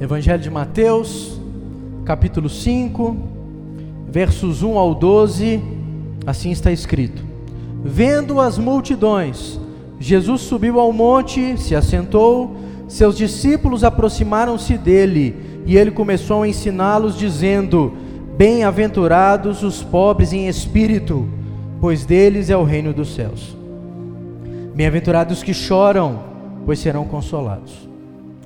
Evangelho de Mateus, capítulo 5, versos 1 ao 12, assim está escrito: Vendo as multidões, Jesus subiu ao monte, se assentou, seus discípulos aproximaram-se dele, e ele começou a ensiná-los, dizendo: Bem-aventurados os pobres em espírito, pois deles é o reino dos céus. Bem-aventurados que choram, pois serão consolados.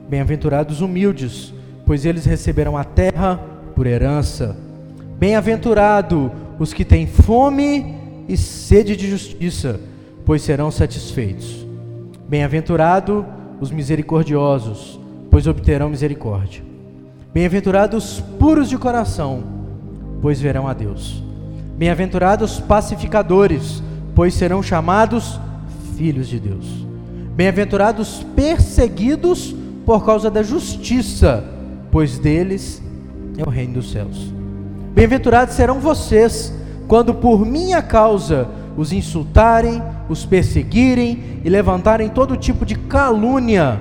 Bem-aventurados humildes, pois eles receberão a terra por herança. Bem-aventurado os que têm fome e sede de justiça, pois serão satisfeitos. Bem-aventurado os misericordiosos, pois obterão misericórdia. Bem-aventurados puros de coração, pois verão a Deus. Bem-aventurados pacificadores, pois serão chamados filhos de Deus. Bem-aventurados perseguidos por causa da justiça, pois deles é o reino dos céus. Bem-aventurados serão vocês, quando por minha causa os insultarem, os perseguirem e levantarem todo tipo de calúnia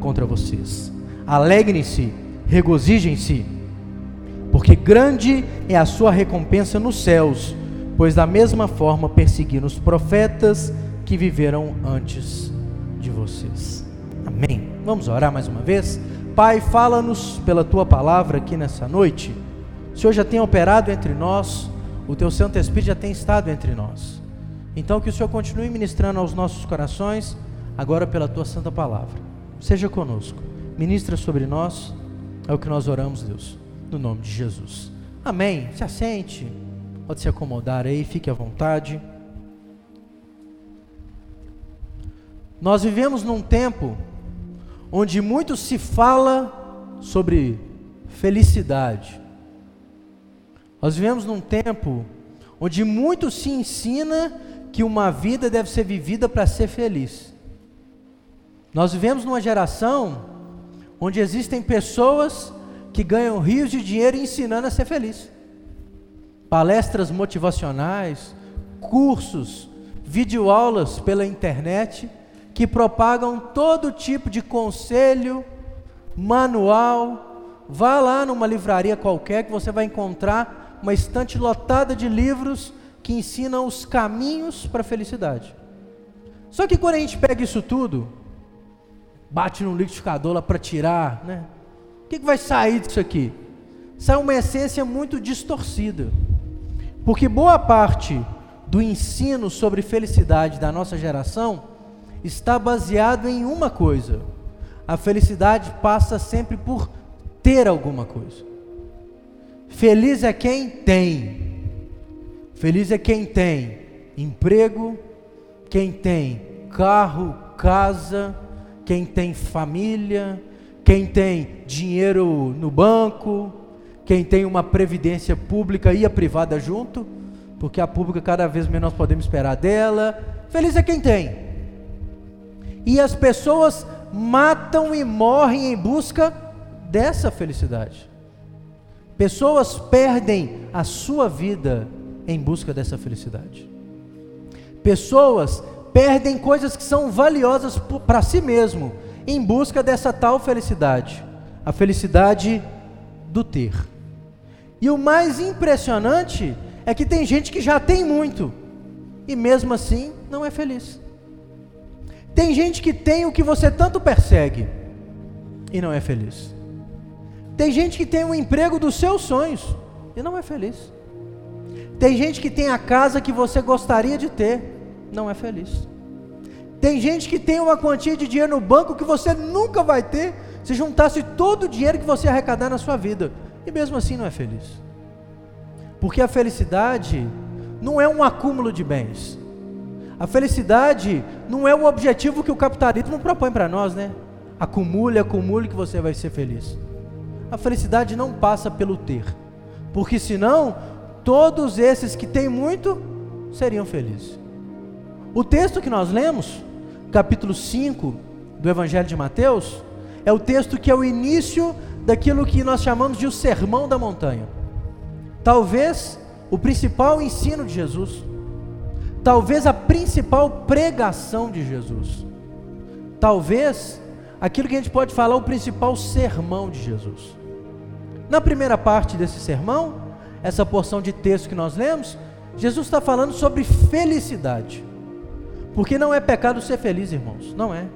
contra vocês. Alegrem-se, regozijem-se, porque grande é a sua recompensa nos céus, pois da mesma forma perseguiram os profetas que viveram antes de vocês. Amém. Vamos orar mais uma vez? Pai, fala-nos pela tua palavra aqui nessa noite. O Senhor já tem operado entre nós, o teu Santo Espírito já tem estado entre nós. Então que o Senhor continue ministrando aos nossos corações, agora pela tua santa palavra. Seja conosco, ministra sobre nós, é o que nós oramos, Deus, no nome de Jesus. Amém. Se assente, pode se acomodar aí, fique à vontade. Nós vivemos num tempo onde muito se fala sobre felicidade. Nós vivemos num tempo onde muito se ensina que uma vida deve ser vivida para ser feliz. Nós vivemos numa geração onde existem pessoas que ganham rios de dinheiro ensinando a ser feliz. Palestras motivacionais, cursos, videoaulas pela internet que propagam todo tipo de conselho, manual. Vá lá numa livraria qualquer que você vai encontrar uma estante lotada de livros que ensinam os caminhos para a felicidade. Só que quando a gente pega isso tudo, bate no liquidificador lá para tirar, né? O que, que vai sair disso aqui? Sai uma essência muito distorcida. Porque boa parte do ensino sobre felicidade da nossa geração está baseado em uma coisa: a felicidade passa sempre por ter alguma coisa. Feliz é quem tem. Feliz é quem tem emprego, quem tem carro, casa, quem tem família, quem tem dinheiro no banco, quem tem uma previdência pública e a privada junto, porque a pública cada vez menos podemos esperar dela. Feliz é quem tem. E as pessoas matam e morrem em busca dessa felicidade. Pessoas perdem a sua vida em busca dessa felicidade. Pessoas perdem coisas que são valiosas para si mesmo em busca dessa tal felicidade, a felicidade do ter. E o mais impressionante é que tem gente que já tem muito e mesmo assim não é feliz. Tem gente que tem o que você tanto persegue e não é feliz. Tem gente que tem o emprego dos seus sonhos e não é feliz. Tem gente que tem a casa que você gostaria de ter, não é feliz. Tem gente que tem uma quantia de dinheiro no banco que você nunca vai ter se juntasse todo o dinheiro que você arrecadar na sua vida, e mesmo assim não é feliz. Porque a felicidade não é um acúmulo de bens. A felicidade não é o objetivo que o capitalismo propõe para nós, né? Acumule, acumule que você vai ser feliz. A felicidade não passa pelo ter, porque senão todos esses que têm muito seriam felizes. O texto que nós lemos, capítulo 5 do Evangelho de Mateus, é o texto que é o início daquilo que nós chamamos de o Sermão da Montanha. Talvez o principal ensino de Jesus talvez a principal pregação de Jesus, talvez aquilo que a gente pode falar o principal sermão de Jesus. Na primeira parte desse sermão, essa porção de texto que nós lemos, Jesus está falando sobre felicidade. Porque não é pecado ser feliz, irmãos, não é.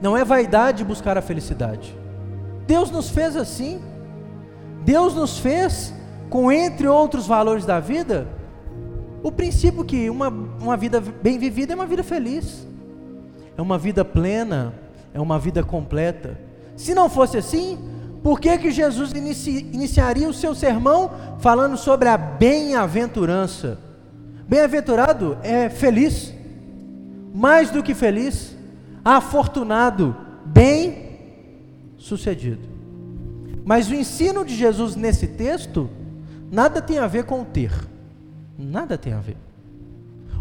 Não é vaidade buscar a felicidade. Deus nos fez assim. Deus nos fez com, entre outros valores da vida, o princípio que uma, uma vida bem vivida é uma vida feliz, é uma vida plena, é uma vida completa. Se não fosse assim, por que, que Jesus inici, iniciaria o seu sermão falando sobre a bem-aventurança? Bem-aventurado é feliz, mais do que feliz, afortunado, bem-sucedido. Mas o ensino de Jesus nesse texto nada tem a ver com o ter, nada tem a ver.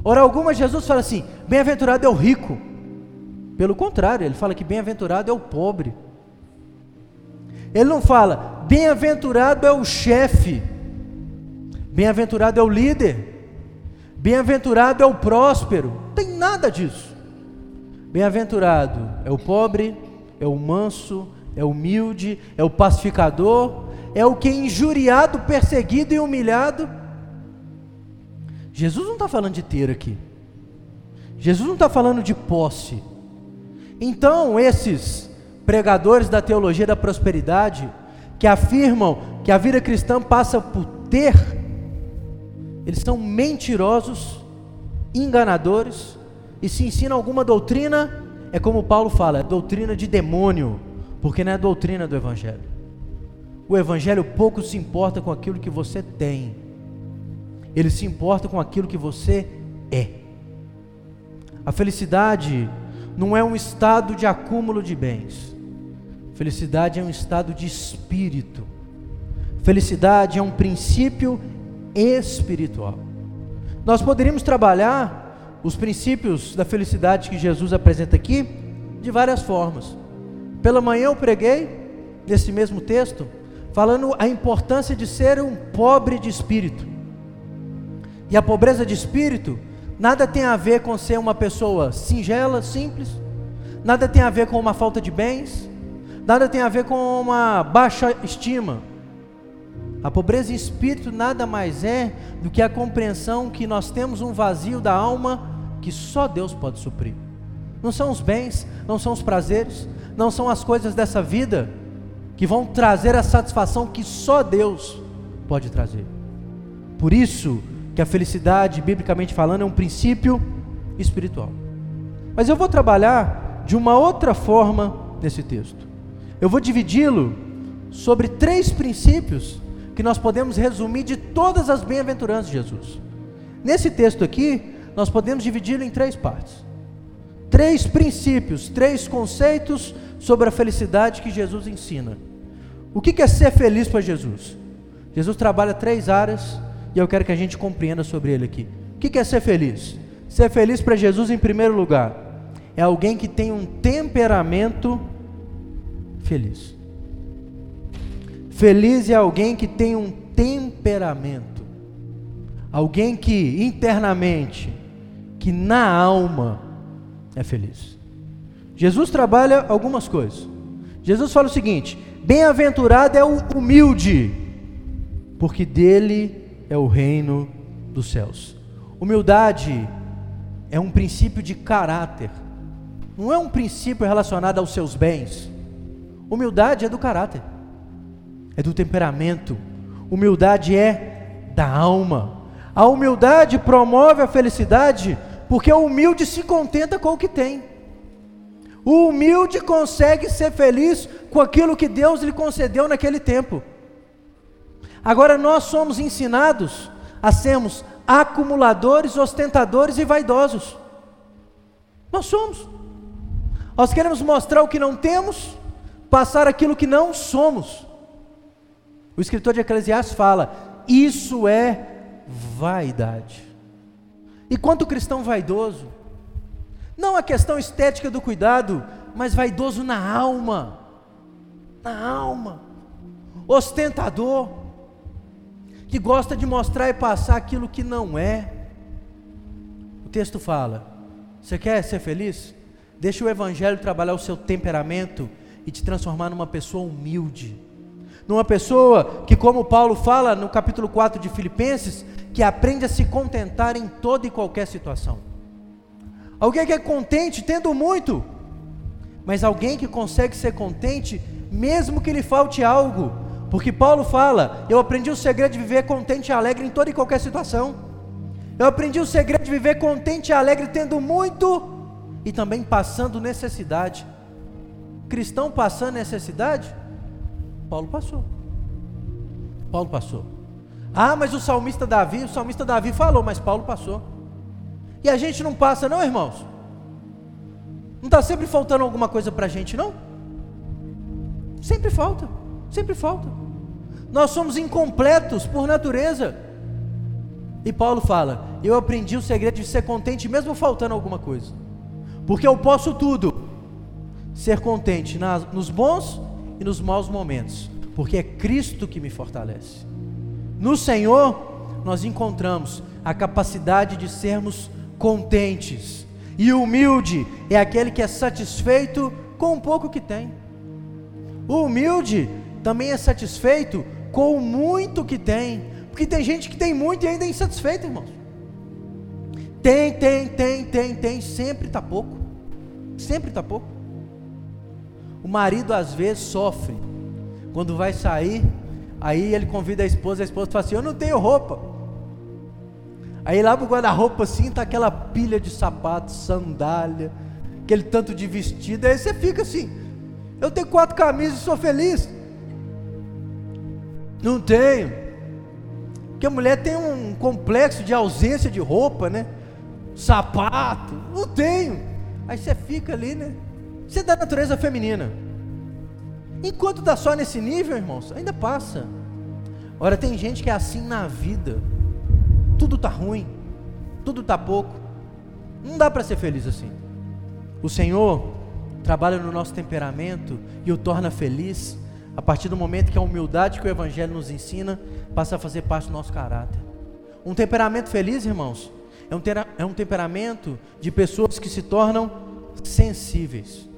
Ora, alguma Jesus fala assim: bem-aventurado é o rico. Pelo contrário, ele fala que bem-aventurado é o pobre. Ele não fala, bem-aventurado é o chefe, bem-aventurado é o líder, bem-aventurado é o próspero. Tem nada disso. Bem-aventurado é o pobre, é o manso, é o humilde, é o pacificador, é o que é injuriado, perseguido e humilhado. Jesus não está falando de ter aqui. Jesus não está falando de posse. Então, esses pregadores da teologia da prosperidade, que afirmam que a vida cristã passa por ter, eles são mentirosos, enganadores, e se ensinam alguma doutrina, é como Paulo fala, é doutrina de demônio, porque não é doutrina do Evangelho. O Evangelho pouco se importa com aquilo que você tem, ele se importa com aquilo que você é. A felicidade não é um estado de acúmulo de bens, Felicidade é um estado de espírito. Felicidade é um princípio espiritual. Nós poderíamos trabalhar os princípios da felicidade que Jesus apresenta aqui de várias formas. Pela manhã eu preguei nesse mesmo texto falando a importância de ser um pobre de espírito. E a pobreza de espírito nada tem a ver com ser uma pessoa singela, simples, nada tem a ver com uma falta de bens, nada tem a ver com uma baixa estima. A pobreza em espírito nada mais é do que a compreensão que nós temos um vazio da alma que só Deus pode suprir. Não são os bens, não são os prazeres, não são as coisas dessa vida que vão trazer a satisfação que só Deus pode trazer. Por isso que a felicidade, biblicamente falando, é um princípio espiritual. Mas eu vou trabalhar de uma outra forma nesse texto. Eu vou dividi-lo sobre três princípios que nós podemos resumir de todas as bem-aventuranças de Jesus. Nesse texto aqui, nós podemos dividi-lo em três partes. Três princípios, três conceitos sobre a felicidade que Jesus ensina. O que é ser feliz para Jesus? Jesus trabalha três áreas e eu quero que a gente compreenda sobre ele aqui. O que é ser feliz? Ser feliz para Jesus, em primeiro lugar, é alguém que tem um temperamento feliz. Feliz é alguém que tem um temperamento, alguém que internamente, que na alma é feliz. Jesus trabalha algumas coisas. Jesus fala o seguinte: bem-aventurado é o humilde, porque dele é o reino dos céus. Humildade é um princípio de caráter, não é um princípio relacionado aos seus bens. Humildade é do caráter, é do temperamento. Humildade é da alma. A humildade promove a felicidade porque o humilde se contenta com o que tem. O humilde consegue ser feliz com aquilo que Deus lhe concedeu naquele tempo. Agora nós somos ensinados a sermos acumuladores, ostentadores e vaidosos. Nós somos. Nós queremos mostrar o que não temos passar aquilo que não somos. O escritor de Eclesiastes fala: isso é vaidade. E quanto cristão vaidoso, não a questão estética do cuidado, mas vaidoso na alma, na alma, ostentador, que gosta de mostrar e passar aquilo que não é. O texto fala: você quer ser feliz? Deixa o Evangelho trabalhar o seu temperamento e te transformar numa pessoa humilde. Numa pessoa que, como Paulo fala no capítulo 4 de Filipenses, que aprende a se contentar em toda e qualquer situação. Alguém que é contente tendo muito, mas alguém que consegue ser contente mesmo que lhe falte algo, porque Paulo fala: Eu aprendi o segredo de viver contente e alegre em toda e qualquer situação. Eu aprendi o segredo de viver contente e alegre tendo muito e também passando necessidade. Cristão passando necessidade? Paulo passou. Paulo passou. Ah, mas o salmista Davi, o salmista Davi falou, mas Paulo passou. E a gente não passa, não, irmãos? Não está sempre faltando alguma coisa para a gente, não? Sempre falta, sempre falta. Nós somos incompletos por natureza. E Paulo fala: Eu aprendi o segredo de ser contente, mesmo faltando alguma coisa, porque eu posso tudo, ser contente nas, nos bons e nos maus momentos, porque é Cristo que me fortalece. No Senhor, nós encontramos a capacidade de sermos contentes, e humilde é aquele que é satisfeito com o pouco que tem. O humilde também é satisfeito com o muito que tem, porque tem gente que tem muito e ainda é insatisfeito, irmãos. Tem, tem, tem, tem, tem, sempre está pouco. Sempre está pouco. O marido às vezes sofre quando vai sair, aí ele convida a esposa, a esposa fala assim: Eu não tenho roupa. Aí lá pro guarda-roupa assim, tá aquela pilha de sapatos, sandália, aquele tanto de vestido, aí você fica assim, eu tenho quatro camisas e sou feliz. Não tenho. Porque a mulher tem um complexo de ausência de roupa, né? Sapato. Não tenho. Aí você fica ali, né? Você é da natureza feminina. Enquanto está só nesse nível, irmãos, ainda passa. Ora, tem gente que é assim na vida tudo está ruim, tudo está pouco. Não dá para ser feliz assim. O Senhor trabalha no nosso temperamento e o torna feliz a partir do momento que a humildade que o Evangelho nos ensina passa a fazer parte do nosso caráter. Um temperamento feliz, irmãos, é um, é um temperamento de pessoas que se tornam sensíveis.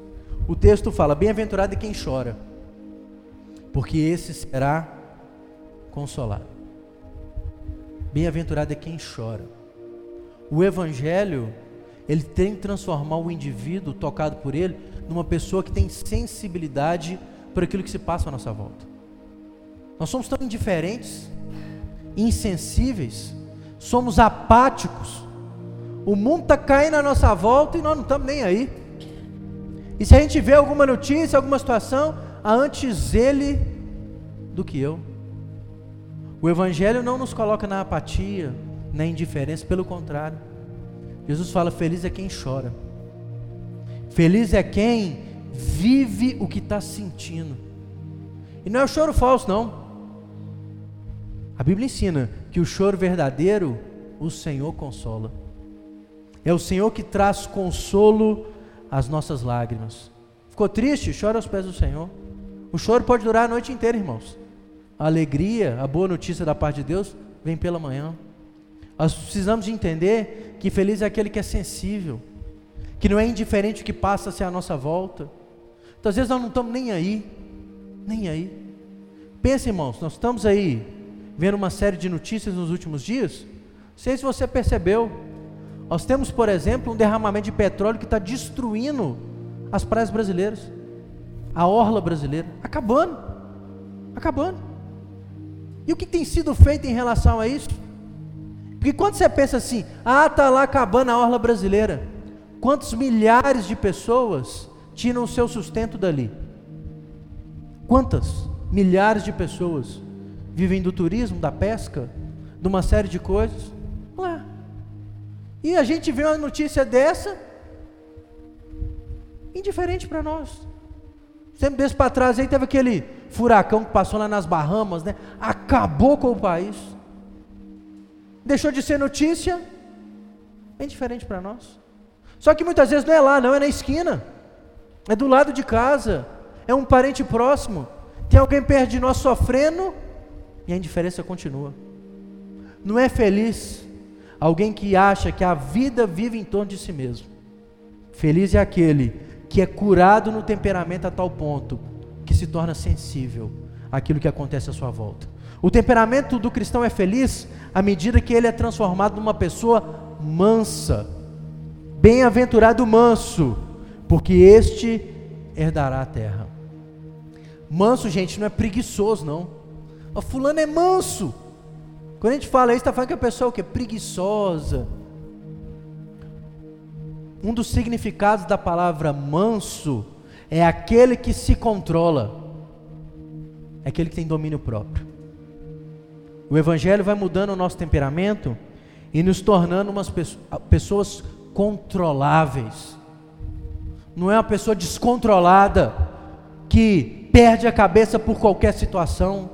O texto fala: Bem-aventurado é quem chora, porque esse será consolado. Bem-aventurado é quem chora. O Evangelho, ele tem que transformar o indivíduo tocado por ele numa pessoa que tem sensibilidade por aquilo que se passa à nossa volta. Nós somos tão indiferentes, insensíveis, somos apáticos. O mundo está caindo à nossa volta e nós não estamos nem aí. E se a gente vê alguma notícia, alguma situação, antes ele do que eu. O Evangelho não nos coloca na apatia, na indiferença, pelo contrário. Jesus fala: Feliz é quem chora, feliz é quem vive o que está sentindo. E não é o choro falso, não. A Bíblia ensina que o choro verdadeiro o Senhor consola. É o Senhor que traz consolo às nossas lágrimas. Ficou triste? Chora aos pés do Senhor. O choro pode durar a noite inteira, irmãos a alegria, a boa notícia da parte de Deus vem pela manhã. Nós precisamos de entender que feliz é aquele que é sensível, que não é indiferente o que passa-se à nossa volta. Então, às vezes nós não estamos nem aí, nem aí. Pensa, irmãos, nós estamos aí vendo uma série de notícias nos últimos dias. Não sei se você percebeu. Nós temos, por exemplo, um derramamento de petróleo que está destruindo as praias brasileiras, a orla brasileira, acabando, acabando. E o que tem sido feito em relação a isso? Porque quando você pensa assim, ah, está lá acabando a orla brasileira, quantos milhares de pessoas tiram o seu sustento dali? Quantas milhares de pessoas vivem do turismo, da pesca, de uma série de coisas? Lá. E a gente vê uma notícia dessa, indiferente para nós. Sempre desse para trás aí teve aquele furacão que passou lá nas Bahamas, né? Acabou com o país. Deixou de ser notícia. Bem diferente para nós. Só que muitas vezes não é lá, não, é na esquina. É do lado de casa. É um parente próximo. Tem alguém perto de nós sofrendo e a indiferença continua. Não é feliz alguém que acha que a vida vive em torno de si mesmo. Feliz é aquele que é curado no temperamento a tal ponto que se torna sensível àquilo que acontece à sua volta. O temperamento do cristão é feliz à medida que ele é transformado numa pessoa mansa. Bem-aventurado manso, porque este herdará a terra. Manso, gente, não é preguiçoso, não. O fulano é manso. Quando a gente fala isso, está falando que a pessoa é o quê? Preguiçosa. Um dos significados da palavra manso é aquele que se controla, é aquele que tem domínio próprio. O Evangelho vai mudando o nosso temperamento e nos tornando umas pessoas controláveis. Não é uma pessoa descontrolada que perde a cabeça por qualquer situação.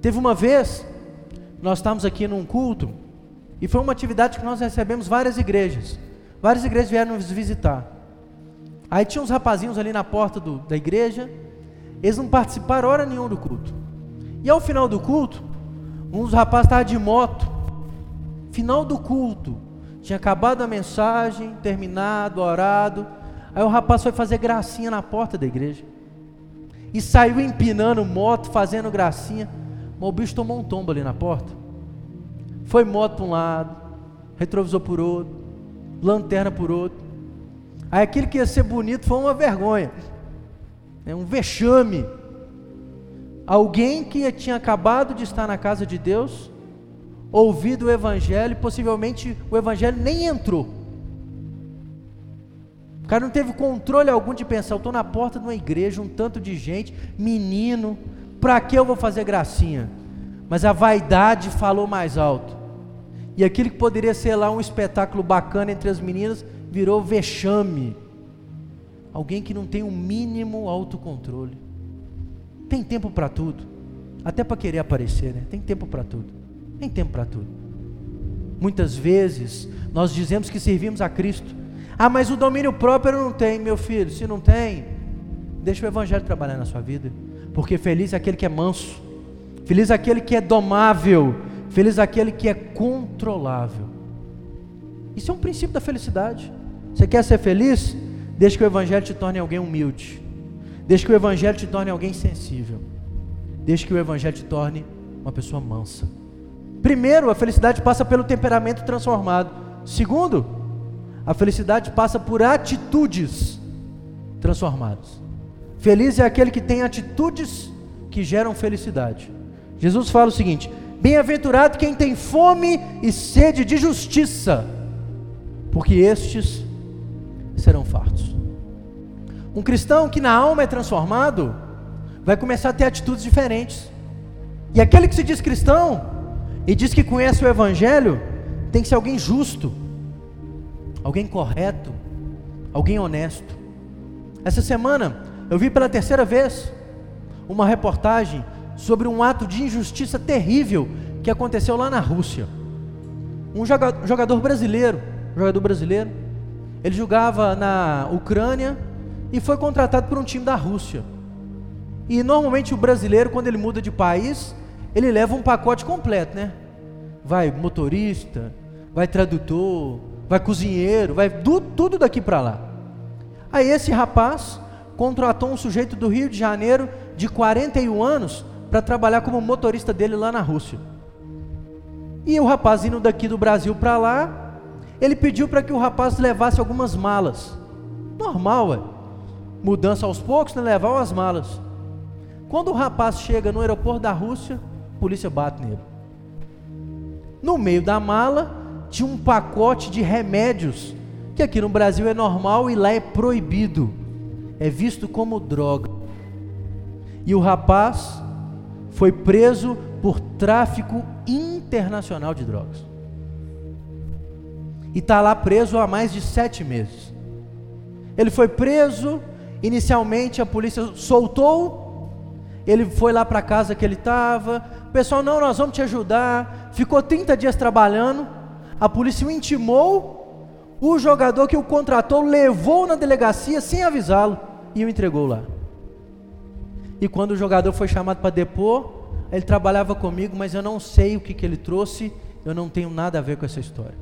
Teve uma vez, nós estávamos aqui num culto e foi uma atividade que nós recebemos várias igrejas. Várias igrejas vieram nos visitar. Aí tinha uns rapazinhos ali na porta do, da igreja, eles não participaram hora nenhuma do culto. E ao final do culto, um dos rapazes estava de moto, final do culto, tinha acabado a mensagem, terminado, orado. Aí o rapaz foi fazer gracinha na porta da igreja. E saiu empinando moto, fazendo gracinha. Mas o bicho tomou um tombo ali na porta. Foi moto para um lado, retrovisor por outro, lanterna por outro. Aí aquele que ia ser bonito foi uma vergonha, é um vexame. Alguém que tinha acabado de estar na casa de Deus, ouvido o Evangelho, possivelmente o Evangelho nem entrou. O cara não teve controle algum de pensar, eu estou na porta de uma igreja, um tanto de gente, menino, para que eu vou fazer gracinha? Mas a vaidade falou mais alto. E aquilo que poderia ser lá um espetáculo bacana entre as meninas, virou vexame. Alguém que não tem o um mínimo autocontrole. Tem tempo para tudo. Até para querer aparecer, né? Tem tempo para tudo. Tem tempo para tudo. Muitas vezes nós dizemos que servimos a Cristo. Ah, mas o domínio próprio não tem, meu filho. Se não tem, deixa o Evangelho trabalhar na sua vida. Porque feliz é aquele que é manso. Feliz é aquele que é domável. Feliz é aquele que é controlável. Isso é um princípio da felicidade. Você quer ser feliz? Deixe que o Evangelho te torne alguém humilde. Deixe que o Evangelho te torne alguém sensível. Deixe que o Evangelho te torne uma pessoa mansa. Primeiro, a felicidade passa pelo temperamento transformado. Segundo, a felicidade passa por atitudes transformadas. Feliz é aquele que tem atitudes que geram felicidade. Jesus fala o seguinte: Bem-aventurado quem tem fome e sede de justiça, porque estes serão fartos. Um cristão que na alma é transformado, vai começar a ter atitudes diferentes. E aquele que se diz cristão e diz que conhece o Evangelho, tem que ser alguém justo, alguém correto, alguém honesto. Essa semana eu vi pela terceira vez uma reportagem sobre um ato de injustiça terrível que aconteceu lá na Rússia. Um jogador brasileiro, jogador brasileiro, ele jogava na Ucrânia e foi contratado por um time da Rússia. E normalmente o brasileiro, quando ele muda de país, ele leva um pacote completo, né? Vai motorista, vai tradutor, vai cozinheiro, vai tudo daqui para lá. Aí esse rapaz contratou um sujeito do Rio de Janeiro de 41 anos para trabalhar como motorista dele lá na Rússia. E o rapaz indo daqui do Brasil para lá, ele pediu para que o rapaz levasse algumas malas. Normal, ué. Mudança aos poucos, né? levar umas malas. Quando o rapaz chega no aeroporto da Rússia, a polícia bate nele. No meio da mala tinha um pacote de remédios, que aqui no Brasil é normal e lá é proibido. É visto como droga. E o rapaz foi preso por tráfico internacional de drogas e está lá preso há mais de sete meses. Ele foi preso, inicialmente a polícia soltou, ele foi lá para a casa que ele estava, pessoal, não, nós vamos te ajudar, ficou 30 dias trabalhando, a polícia o intimou, o jogador que o contratou levou na delegacia sem avisá-lo e o entregou lá. E quando o jogador foi chamado para depor, ele trabalhava comigo, mas eu não sei o que, que ele trouxe, eu não tenho nada a ver com essa história.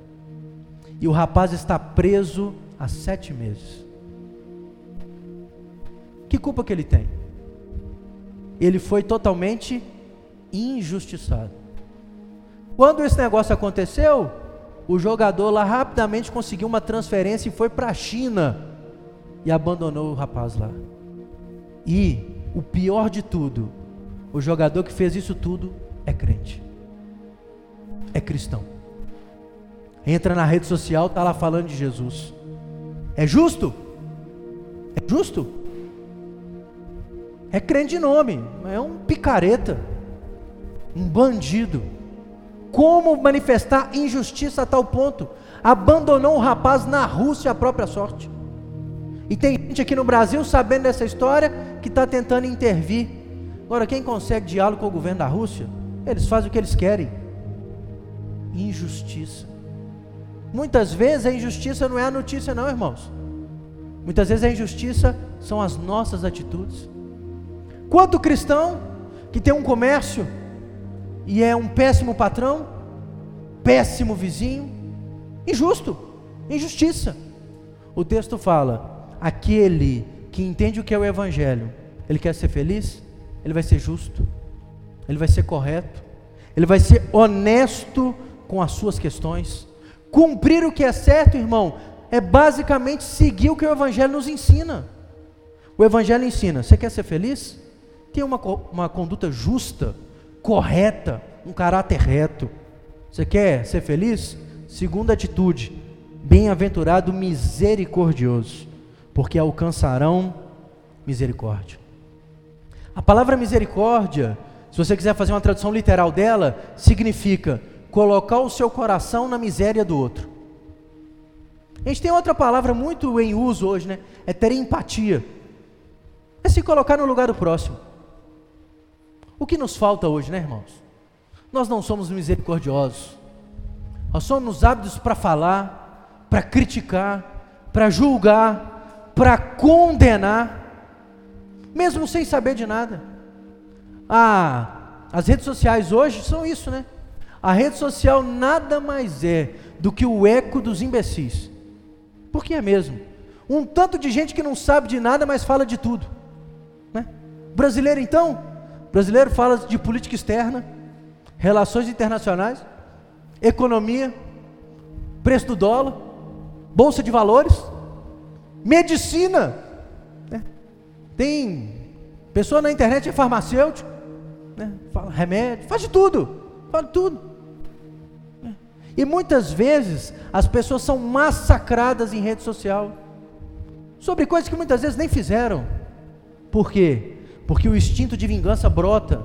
E o rapaz está preso há sete meses. Que culpa que ele tem? Ele foi totalmente injustiçado. Quando esse negócio aconteceu, o jogador lá rapidamente conseguiu uma transferência e foi para a China e abandonou o rapaz lá. E o pior de tudo, o jogador que fez isso tudo é crente, é cristão. Entra na rede social, está lá falando de Jesus. É justo? É justo? É crente de nome, é um picareta, um bandido. Como manifestar injustiça a tal ponto? Abandonou o rapaz na Rússia à própria sorte. E tem gente aqui no Brasil sabendo dessa história que está tentando intervir. Agora, quem consegue diálogo com o governo da Rússia? Eles fazem o que eles querem. Injustiça. Muitas vezes a injustiça não é a notícia, não, irmãos. Muitas vezes a injustiça são as nossas atitudes. Quanto cristão que tem um comércio e é um péssimo patrão, péssimo vizinho, injusto, injustiça. O texto fala: aquele que entende o que é o Evangelho, ele quer ser feliz, ele vai ser justo, ele vai ser correto, ele vai ser honesto com as suas questões. Cumprir o que é certo, irmão, é basicamente seguir o que o Evangelho nos ensina. O Evangelho ensina: você quer ser feliz? Tenha uma, uma conduta justa, correta, um caráter reto. Você quer ser feliz? Segunda atitude: bem-aventurado misericordioso, porque alcançarão misericórdia. A palavra misericórdia, se você quiser fazer uma tradução literal dela, significa colocar o seu coração na miséria do outro. A gente tem outra palavra muito em uso hoje, né? É ter empatia. É se colocar no lugar do próximo. O que nos falta hoje, né, irmãos? Nós não somos misericordiosos. Nós somos ávidos para falar, para criticar, para julgar, para condenar, mesmo sem saber de nada. Ah, as redes sociais hoje são isso, né? A rede social nada mais é do que o eco dos imbecis. Por que é mesmo? Um tanto de gente que não sabe de nada, mas fala de tudo. Né? Brasileiro, então, brasileiro fala de política externa, relações internacionais, economia, preço do dólar, bolsa de valores, medicina. Né? Tem pessoa na internet é farmacêutico, né? fala remédio, faz de tudo, fala de tudo. E muitas vezes as pessoas são massacradas em rede social sobre coisas que muitas vezes nem fizeram. Por quê? Porque o instinto de vingança brota.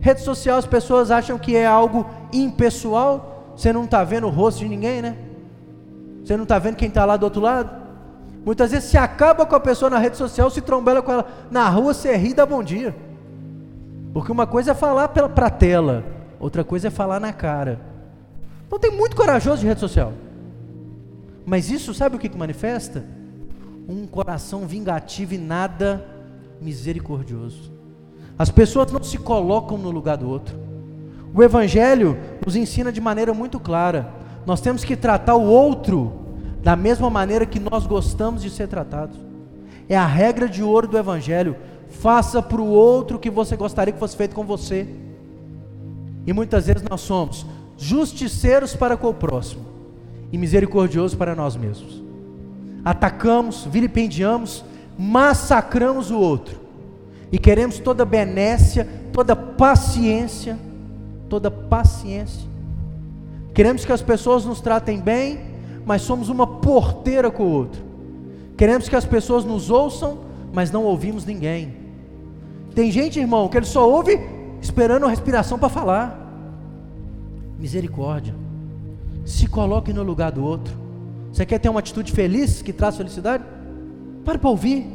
Rede social as pessoas acham que é algo impessoal. Você não está vendo o rosto de ninguém, né? Você não está vendo quem está lá do outro lado? Muitas vezes se acaba com a pessoa na rede social, se trombela com ela na rua, você ri e dá bom dia. Porque uma coisa é falar para a tela, outra coisa é falar na cara. Então tem muito corajoso de rede social. Mas isso sabe o que, que manifesta? Um coração vingativo e nada misericordioso. As pessoas não se colocam no lugar do outro. O Evangelho nos ensina de maneira muito clara: nós temos que tratar o outro da mesma maneira que nós gostamos de ser tratados. É a regra de ouro do Evangelho. Faça para o outro o que você gostaria que fosse feito com você. E muitas vezes nós somos justiceiros para com o próximo e misericordiosos para nós mesmos. Atacamos, vilipendiamos, massacramos o outro e queremos toda benécia, toda paciência, toda paciência. Queremos que as pessoas nos tratem bem, mas somos uma porteira com o outro. Queremos que as pessoas nos ouçam, mas não ouvimos ninguém. Tem gente, irmão, que ele só ouve esperando a respiração para falar. Misericórdia. Se coloque no lugar do outro. Você quer ter uma atitude feliz que traz felicidade? Pare para ouvir.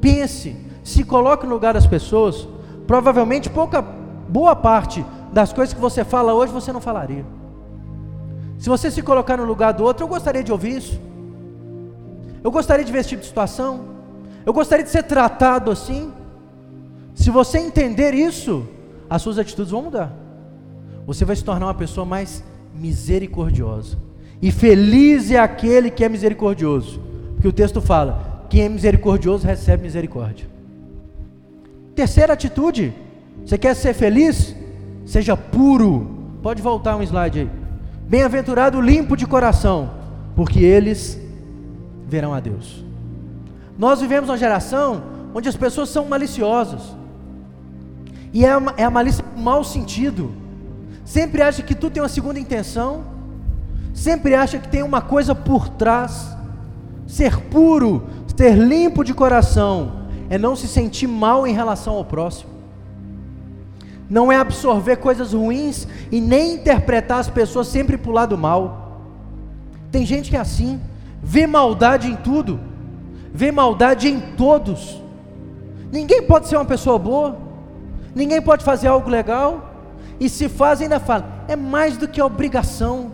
Pense. Se coloque no lugar das pessoas. Provavelmente pouca, boa parte das coisas que você fala hoje você não falaria. Se você se colocar no lugar do outro, eu gostaria de ouvir isso. Eu gostaria de ver esse tipo de situação. Eu gostaria de ser tratado assim. Se você entender isso, as suas atitudes vão mudar você vai se tornar uma pessoa mais misericordiosa. E feliz é aquele que é misericordioso, Porque o texto fala: quem é misericordioso recebe misericórdia. Terceira atitude: você quer ser feliz? Seja puro. Pode voltar um slide aí. Bem-aventurado limpo de coração, porque eles verão a Deus. Nós vivemos uma geração onde as pessoas são maliciosas. E é, é a malícia no mau sentido. Sempre acha que tu tem uma segunda intenção. Sempre acha que tem uma coisa por trás. Ser puro, ser limpo de coração, é não se sentir mal em relação ao próximo. Não é absorver coisas ruins e nem interpretar as pessoas sempre para o lado mal. Tem gente que é assim, vê maldade em tudo, vê maldade em todos. Ninguém pode ser uma pessoa boa, ninguém pode fazer algo legal, e se faz ainda fala, é mais do que obrigação.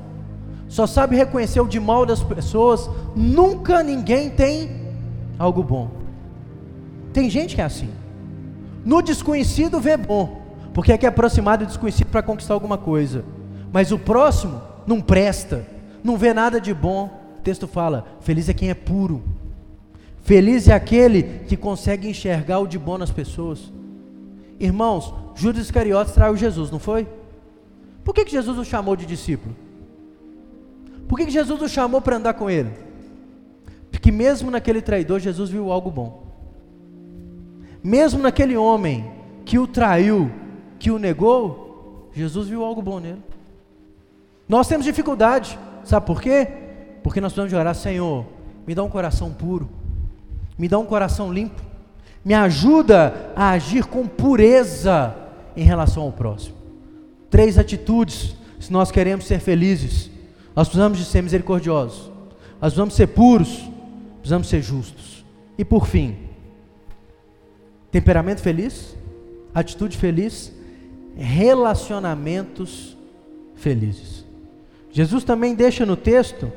Só sabe reconhecer o de mal das pessoas, nunca ninguém tem algo bom. Tem gente que é assim. No desconhecido vê bom, porque é que é aproximado do desconhecido para conquistar alguma coisa. Mas o próximo não presta, não vê nada de bom. O texto fala: feliz é quem é puro. Feliz é aquele que consegue enxergar o de bom nas pessoas. Irmãos, Judas Iscariotes traiu Jesus, não foi? Por que, que Jesus o chamou de discípulo? Por que, que Jesus o chamou para andar com ele? Porque mesmo naquele traidor, Jesus viu algo bom. Mesmo naquele homem que o traiu, que o negou, Jesus viu algo bom nele. Nós temos dificuldade, sabe por quê? Porque nós precisamos orar, Senhor, me dá um coração puro, me dá um coração limpo, me ajuda a agir com pureza em relação ao próximo. Três atitudes, se nós queremos ser felizes, nós precisamos de ser misericordiosos, nós precisamos ser puros, precisamos ser justos. E por fim, Temperamento feliz, atitude feliz, relacionamentos felizes. Jesus também deixa no texto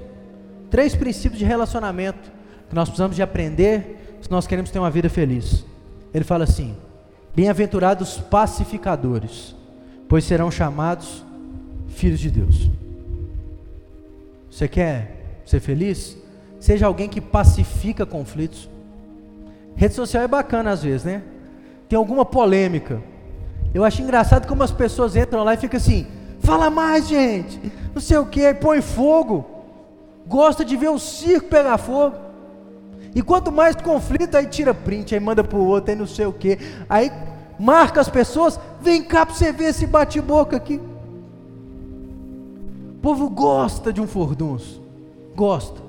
três princípios de relacionamento que nós precisamos de aprender se nós queremos ter uma vida feliz. Ele fala assim: Bem-aventurados pacificadores, pois serão chamados filhos de Deus. Você quer ser feliz? Seja alguém que pacifica conflitos. Rede social é bacana às vezes, né? Tem alguma polêmica. Eu acho engraçado como as pessoas entram lá e ficam assim: fala mais, gente, não sei o que, põe fogo. Gosta de ver o circo pegar fogo. E quanto mais conflito, aí tira print, aí manda para o outro, aí não sei o que. Aí marca as pessoas, vem cá para você ver esse bate-boca aqui. O povo gosta de um furdunço. Gosta.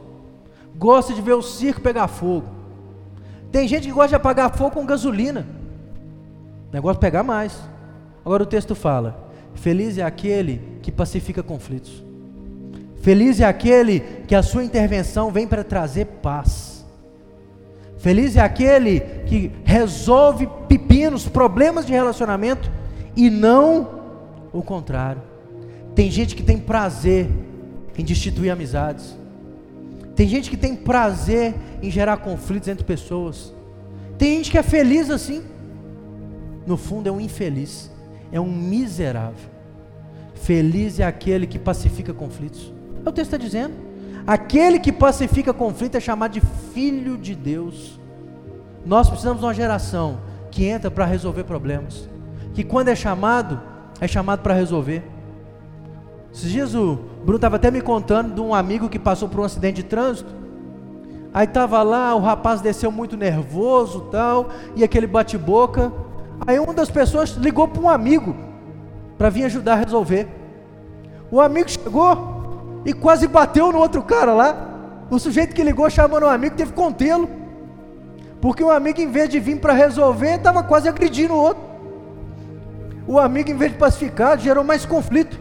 Gosta de ver o circo pegar fogo. Tem gente que gosta de apagar fogo com gasolina. O negócio pegar mais. Agora o texto fala: Feliz é aquele que pacifica conflitos. Feliz é aquele que a sua intervenção vem para trazer paz. Feliz é aquele que resolve pepinos, problemas de relacionamento e não o contrário. Tem gente que tem prazer em destituir amizades. Tem gente que tem prazer em gerar conflitos entre pessoas. Tem gente que é feliz assim. No fundo é um infeliz, é um miserável. Feliz é aquele que pacifica conflitos. É o texto está dizendo. Aquele que pacifica conflito é chamado de filho de Deus. Nós precisamos de uma geração que entra para resolver problemas. Que quando é chamado, é chamado para resolver. Esses dias o Bruno estava até me contando de um amigo que passou por um acidente de trânsito. Aí estava lá, o rapaz desceu muito nervoso tal, e aquele bate-boca. Aí uma das pessoas ligou para um amigo para vir ajudar a resolver. O amigo chegou e quase bateu no outro cara lá. O sujeito que ligou chamando o amigo teve que contê-lo. Porque o amigo, em vez de vir para resolver, estava quase agredindo o outro. O amigo, em vez de pacificar, gerou mais conflito.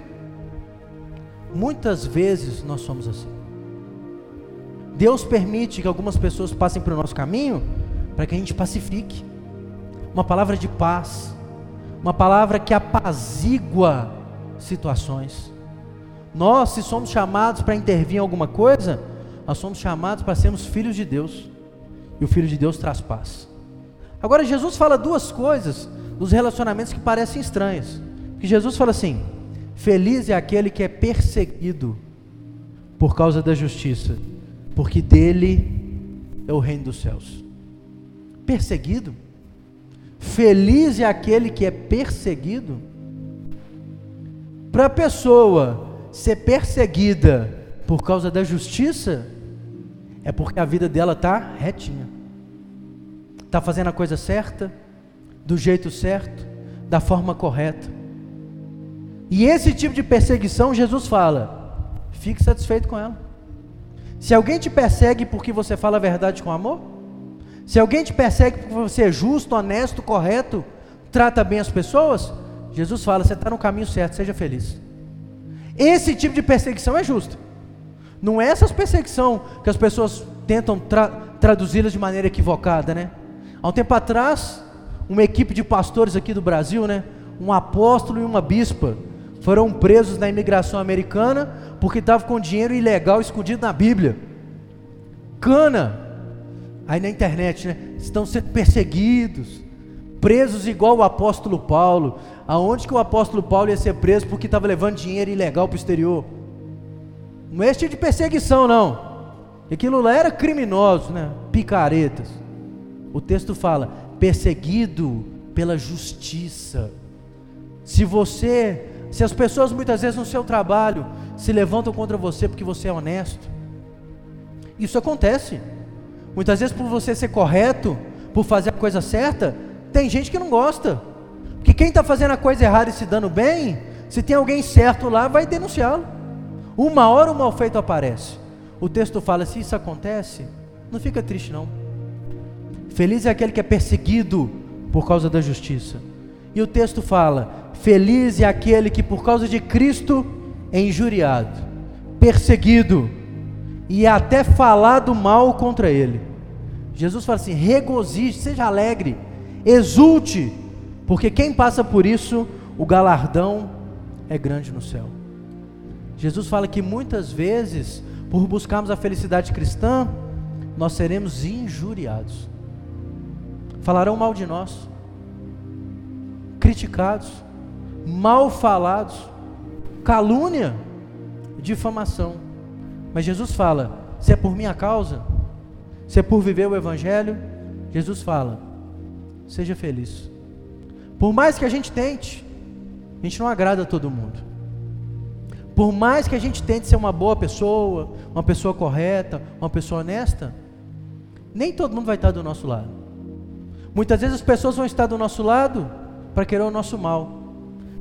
Muitas vezes nós somos assim. Deus permite que algumas pessoas passem pelo nosso caminho para que a gente pacifique. Uma palavra de paz, uma palavra que apazigua situações. Nós, se somos chamados para intervir em alguma coisa, nós somos chamados para sermos filhos de Deus. E o filho de Deus traz paz. Agora Jesus fala duas coisas dos relacionamentos que parecem estranhas. Que Jesus fala assim: Feliz é aquele que é perseguido por causa da justiça, porque dele é o reino dos céus. Perseguido? Feliz é aquele que é perseguido? Para a pessoa ser perseguida por causa da justiça, é porque a vida dela está retinha, está fazendo a coisa certa, do jeito certo, da forma correta. E esse tipo de perseguição, Jesus fala: fique satisfeito com ela. Se alguém te persegue porque você fala a verdade com amor, se alguém te persegue porque você é justo, honesto, correto, trata bem as pessoas, Jesus fala: você está no caminho certo, seja feliz. Esse tipo de perseguição é justa. Não é essas perseguição que as pessoas tentam tra traduzi-las de maneira equivocada, né? Há um tempo atrás, uma equipe de pastores aqui do Brasil, né? Um apóstolo e uma bispa foram presos na imigração americana porque estavam com dinheiro ilegal escondido na Bíblia. Cana, aí na internet, né? Estão sendo perseguidos, presos igual o apóstolo Paulo. Aonde que o apóstolo Paulo ia ser preso porque estava levando dinheiro ilegal para o exterior? Não é esse tipo de perseguição, não. Aquilo lá era criminoso, né? Picaretas. O texto fala: perseguido pela justiça. Se você, se as pessoas muitas vezes no seu trabalho se levantam contra você porque você é honesto, isso acontece. Muitas vezes por você ser correto, por fazer a coisa certa, tem gente que não gosta. Porque quem está fazendo a coisa errada e se dando bem, se tem alguém certo lá, vai denunciá-lo. Uma hora o mal feito aparece. O texto fala: se isso acontece, não fica triste não. Feliz é aquele que é perseguido por causa da justiça. E o texto fala: feliz é aquele que por causa de Cristo é injuriado, perseguido e até falado mal contra ele. Jesus fala assim: regozije, seja alegre, exulte, porque quem passa por isso, o galardão é grande no céu. Jesus fala que muitas vezes, por buscarmos a felicidade cristã, nós seremos injuriados. Falarão mal de nós, criticados, mal falados, calúnia, difamação. Mas Jesus fala: se é por minha causa, se é por viver o Evangelho, Jesus fala: seja feliz. Por mais que a gente tente, a gente não agrada a todo mundo. Por mais que a gente tente ser uma boa pessoa, uma pessoa correta, uma pessoa honesta, nem todo mundo vai estar do nosso lado. Muitas vezes as pessoas vão estar do nosso lado para querer o nosso mal.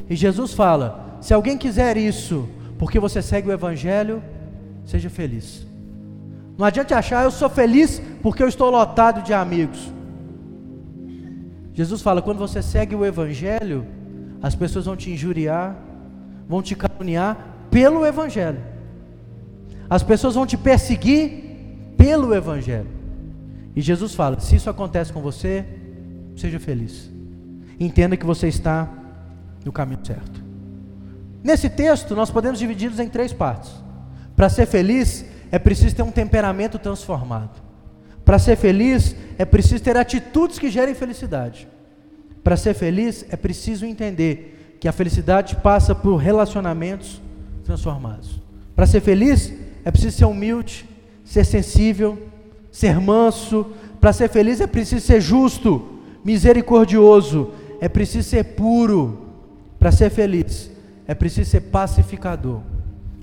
E Jesus fala: se alguém quiser isso, porque você segue o Evangelho, seja feliz. Não adianta achar, eu sou feliz porque eu estou lotado de amigos. Jesus fala: quando você segue o Evangelho, as pessoas vão te injuriar, vão te caluniar pelo Evangelho. As pessoas vão te perseguir pelo Evangelho. E Jesus fala: se isso acontece com você, seja feliz. Entenda que você está no caminho certo. Nesse texto, nós podemos dividi-los em três partes. Para ser feliz, é preciso ter um temperamento transformado. Para ser feliz, é preciso ter atitudes que gerem felicidade. Para ser feliz, é preciso entender que a felicidade passa por relacionamentos transformados. Para ser feliz, é preciso ser humilde, ser sensível, ser manso. Para ser feliz, é preciso ser justo, misericordioso. É preciso ser puro. Para ser feliz, é preciso ser pacificador.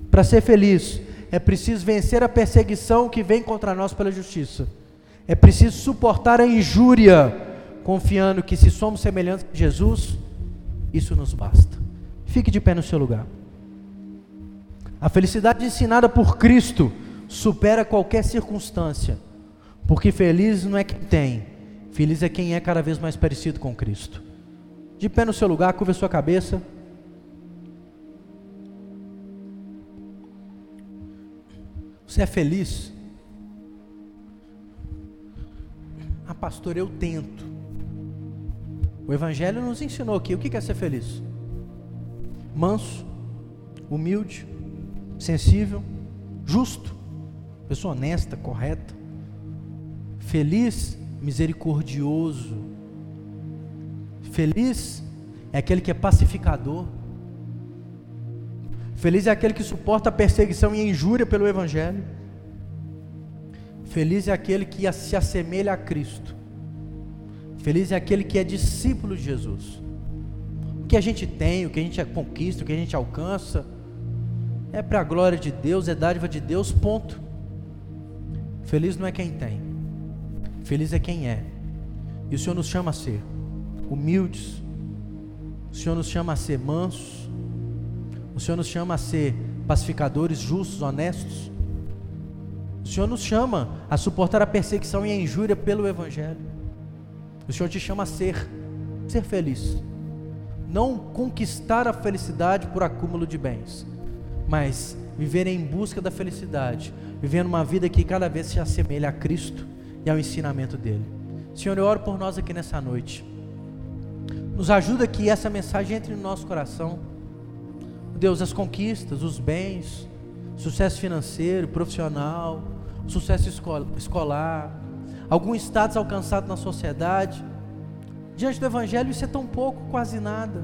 Para ser feliz, é preciso vencer a perseguição que vem contra nós pela justiça. É preciso suportar a injúria, confiando que se somos semelhantes a Jesus, isso nos basta. Fique de pé no seu lugar. A felicidade ensinada por Cristo supera qualquer circunstância, porque feliz não é quem tem, feliz é quem é cada vez mais parecido com Cristo. De pé no seu lugar, curva a sua cabeça. Você é feliz? Ah, pastor, eu tento. O Evangelho nos ensinou aqui o que é ser feliz: manso, humilde, sensível, justo, pessoa honesta, correta, feliz, misericordioso. Feliz é aquele que é pacificador. Feliz é aquele que suporta a perseguição e a injúria pelo Evangelho. Feliz é aquele que se assemelha a Cristo. Feliz é aquele que é discípulo de Jesus. O que a gente tem, o que a gente conquista, o que a gente alcança, é para a glória de Deus, é dádiva de Deus, ponto. Feliz não é quem tem, feliz é quem é. E o Senhor nos chama a ser humildes, o Senhor nos chama a ser mansos, o Senhor nos chama a ser pacificadores, justos, honestos. O Senhor nos chama a suportar a perseguição e a injúria pelo Evangelho. O Senhor te chama a ser, ser feliz. Não conquistar a felicidade por acúmulo de bens, mas viver em busca da felicidade, vivendo uma vida que cada vez se assemelha a Cristo e ao ensinamento dele. Senhor, eu oro por nós aqui nessa noite. Nos ajuda que essa mensagem entre no nosso coração. Deus, as conquistas, os bens, sucesso financeiro, profissional, sucesso escolar, algum status alcançado na sociedade. Diante do Evangelho, isso é tão pouco, quase nada.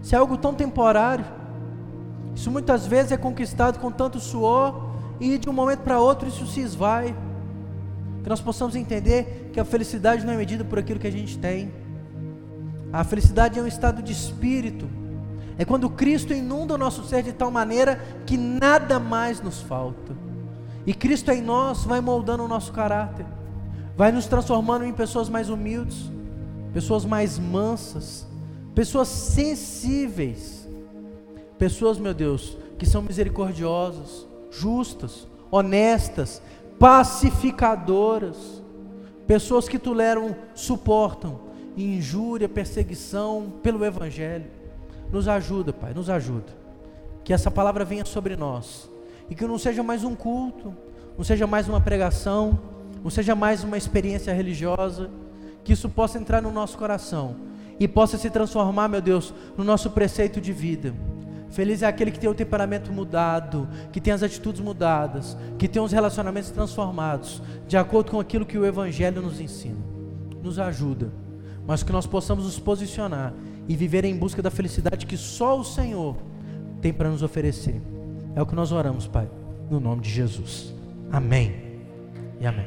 Isso é algo tão temporário. Isso muitas vezes é conquistado com tanto suor e de um momento para outro isso se esvai. Que nós possamos entender que a felicidade não é medida por aquilo que a gente tem. A felicidade é um estado de espírito. É quando Cristo inunda o nosso ser de tal maneira que nada mais nos falta. E Cristo em nós vai moldando o nosso caráter vai nos transformando em pessoas mais humildes, pessoas mais mansas, pessoas sensíveis, pessoas, meu Deus, que são misericordiosas, justas, honestas, pacificadoras, pessoas que toleram, suportam injúria, perseguição pelo Evangelho. Nos ajuda, Pai, nos ajuda. Que essa palavra venha sobre nós e que não seja mais um culto, não seja mais uma pregação, não seja mais uma experiência religiosa, que isso possa entrar no nosso coração e possa se transformar, meu Deus, no nosso preceito de vida. Feliz é aquele que tem o temperamento mudado, que tem as atitudes mudadas, que tem os relacionamentos transformados, de acordo com aquilo que o Evangelho nos ensina. Nos ajuda, mas que nós possamos nos posicionar e viver em busca da felicidade que só o Senhor tem para nos oferecer. É o que nós oramos, Pai, no nome de Jesus. Amém e amém.